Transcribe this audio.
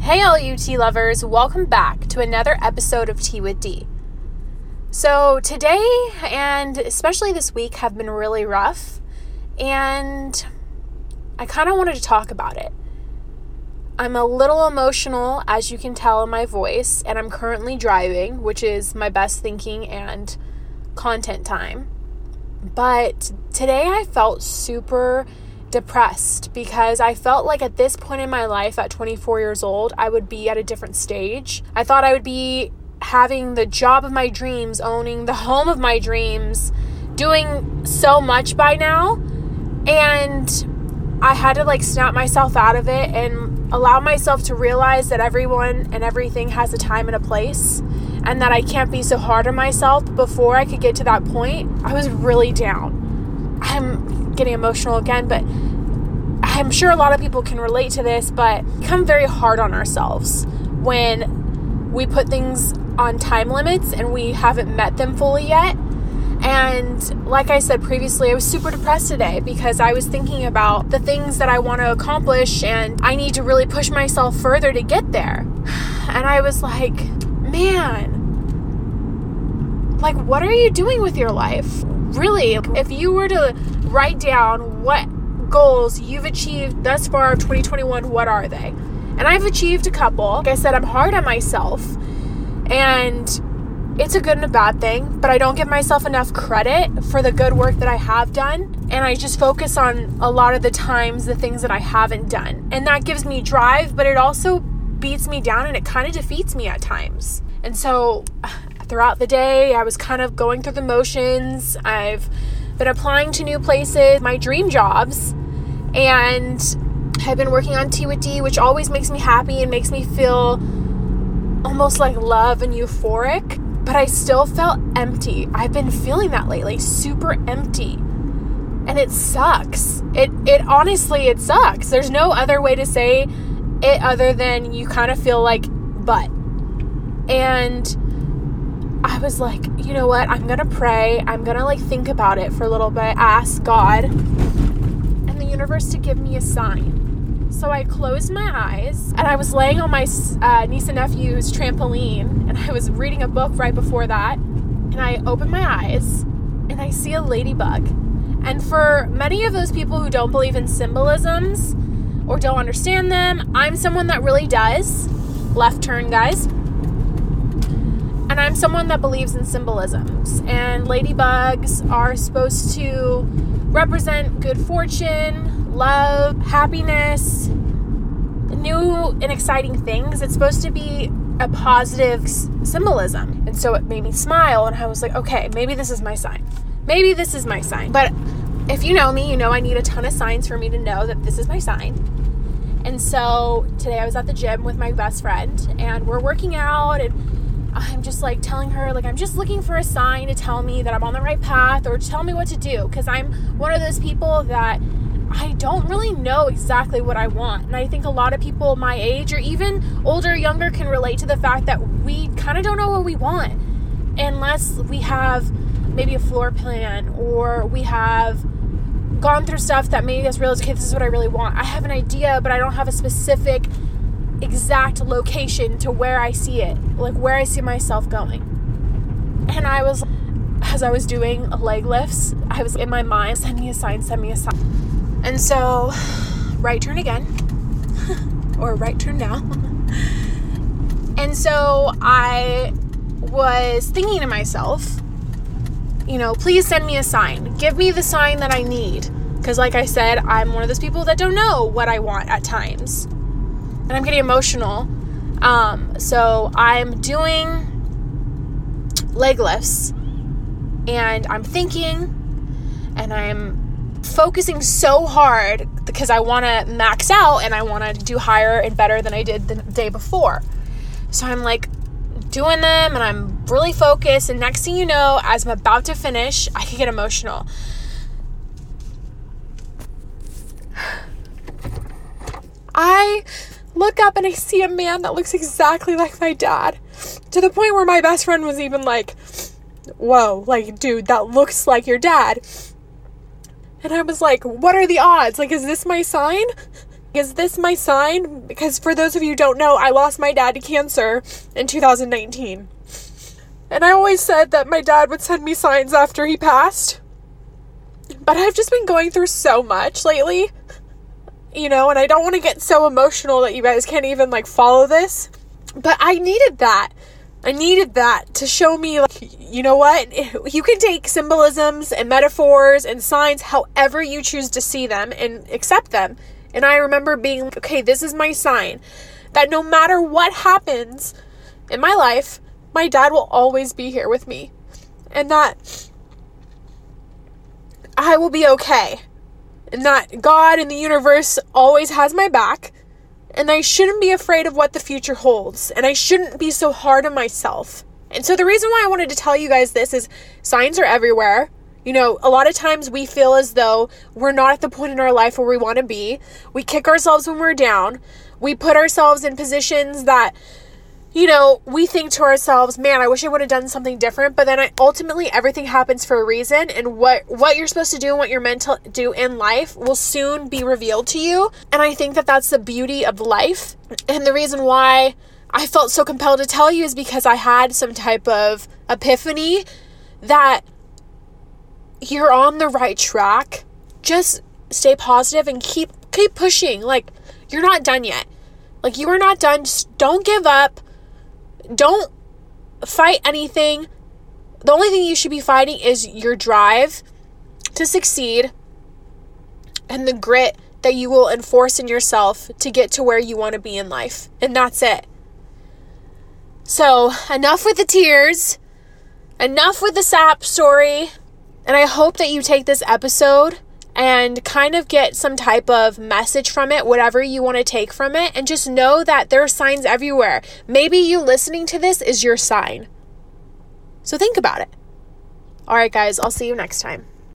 Hey, all you tea lovers, welcome back to another episode of Tea with D. So, today and especially this week have been really rough, and I kind of wanted to talk about it. I'm a little emotional, as you can tell in my voice, and I'm currently driving, which is my best thinking and content time. But today I felt super depressed because I felt like at this point in my life, at 24 years old, I would be at a different stage. I thought I would be having the job of my dreams, owning the home of my dreams, doing so much by now. And I had to like snap myself out of it and allow myself to realize that everyone and everything has a time and a place and that I can't be so hard on myself. Before I could get to that point, I was really down. I'm getting emotional again, but I'm sure a lot of people can relate to this, but become very hard on ourselves when we put things on time limits and we haven't met them fully yet. And like I said previously, I was super depressed today because I was thinking about the things that I want to accomplish and I need to really push myself further to get there. And I was like, man, like, what are you doing with your life? Really, if you were to write down what goals you've achieved thus far of 2021, what are they? And I've achieved a couple. Like I said, I'm hard on myself. And it's a good and a bad thing, but I don't give myself enough credit for the good work that I have done. And I just focus on a lot of the times the things that I haven't done. And that gives me drive, but it also beats me down and it kind of defeats me at times. And so throughout the day, I was kind of going through the motions. I've been applying to new places, my dream jobs, and I've been working on Tea with D, which always makes me happy and makes me feel almost like love and euphoric. But I still felt empty. I've been feeling that lately, super empty. And it sucks. It it honestly it sucks. There's no other way to say it other than you kind of feel like but. And I was like, you know what? I'm going to pray. I'm going to like think about it for a little bit, ask God and the universe to give me a sign. So I closed my eyes and I was laying on my uh, niece and nephew's trampoline and I was reading a book right before that. And I opened my eyes and I see a ladybug. And for many of those people who don't believe in symbolisms, or don't understand them. I'm someone that really does. Left turn, guys. And I'm someone that believes in symbolisms. And ladybugs are supposed to represent good fortune, love, happiness, new and exciting things. It's supposed to be a positive symbolism. And so it made me smile, and I was like, okay, maybe this is my sign. Maybe this is my sign. But if you know me, you know I need a ton of signs for me to know that this is my sign. And so today I was at the gym with my best friend and we're working out and I'm just like telling her like I'm just looking for a sign to tell me that I'm on the right path or tell me what to do because I'm one of those people that I don't really know exactly what I want. And I think a lot of people my age or even older, younger can relate to the fact that we kind of don't know what we want unless we have maybe a floor plan or we have gone through stuff that made us realize, okay, this is what I really want. I have an idea, but I don't have a specific, exact location to where I see it, like where I see myself going. And I was, as I was doing leg lifts, I was in my mind, send me a sign, send me a sign. And so, right turn again, or right turn now. and so I was thinking to myself, you know, please send me a sign. Give me the sign that I need. Because, like I said, I'm one of those people that don't know what I want at times. And I'm getting emotional. Um, so I'm doing leg lifts and I'm thinking and I'm focusing so hard because I want to max out and I want to do higher and better than I did the day before. So I'm like doing them and I'm really focused. And next thing you know, as I'm about to finish, I can get emotional. I look up and I see a man that looks exactly like my dad. To the point where my best friend was even like, Whoa, like, dude, that looks like your dad. And I was like, What are the odds? Like, is this my sign? Is this my sign? Because for those of you don't know, I lost my dad to cancer in 2019. And I always said that my dad would send me signs after he passed. But I've just been going through so much lately. You know, and I don't want to get so emotional that you guys can't even like follow this. But I needed that. I needed that to show me, like, you know what? You can take symbolisms and metaphors and signs however you choose to see them and accept them. And I remember being like, okay, this is my sign that no matter what happens in my life, my dad will always be here with me. And that I will be okay. And that God and the universe always has my back and I shouldn't be afraid of what the future holds, and I shouldn't be so hard on myself. And so, the reason why I wanted to tell you guys this is signs are everywhere. You know, a lot of times we feel as though we're not at the point in our life where we want to be. We kick ourselves when we're down. We put ourselves in positions that you know, we think to ourselves, man, I wish I would have done something different, but then I, ultimately everything happens for a reason and what what you're supposed to do and what you're meant to do in life will soon be revealed to you. And I think that that's the beauty of life. And the reason why I felt so compelled to tell you is because I had some type of epiphany that you're on the right track. Just stay positive and keep keep pushing. Like you're not done yet. Like you are not done. Just don't give up don't fight anything. The only thing you should be fighting is your drive to succeed and the grit that you will enforce in yourself to get to where you want to be in life. And that's it. So, enough with the tears, enough with the sap story. And I hope that you take this episode and kind of get some type of message from it, whatever you want to take from it, and just know that there are signs everywhere. Maybe you listening to this is your sign. So think about it. All right, guys, I'll see you next time.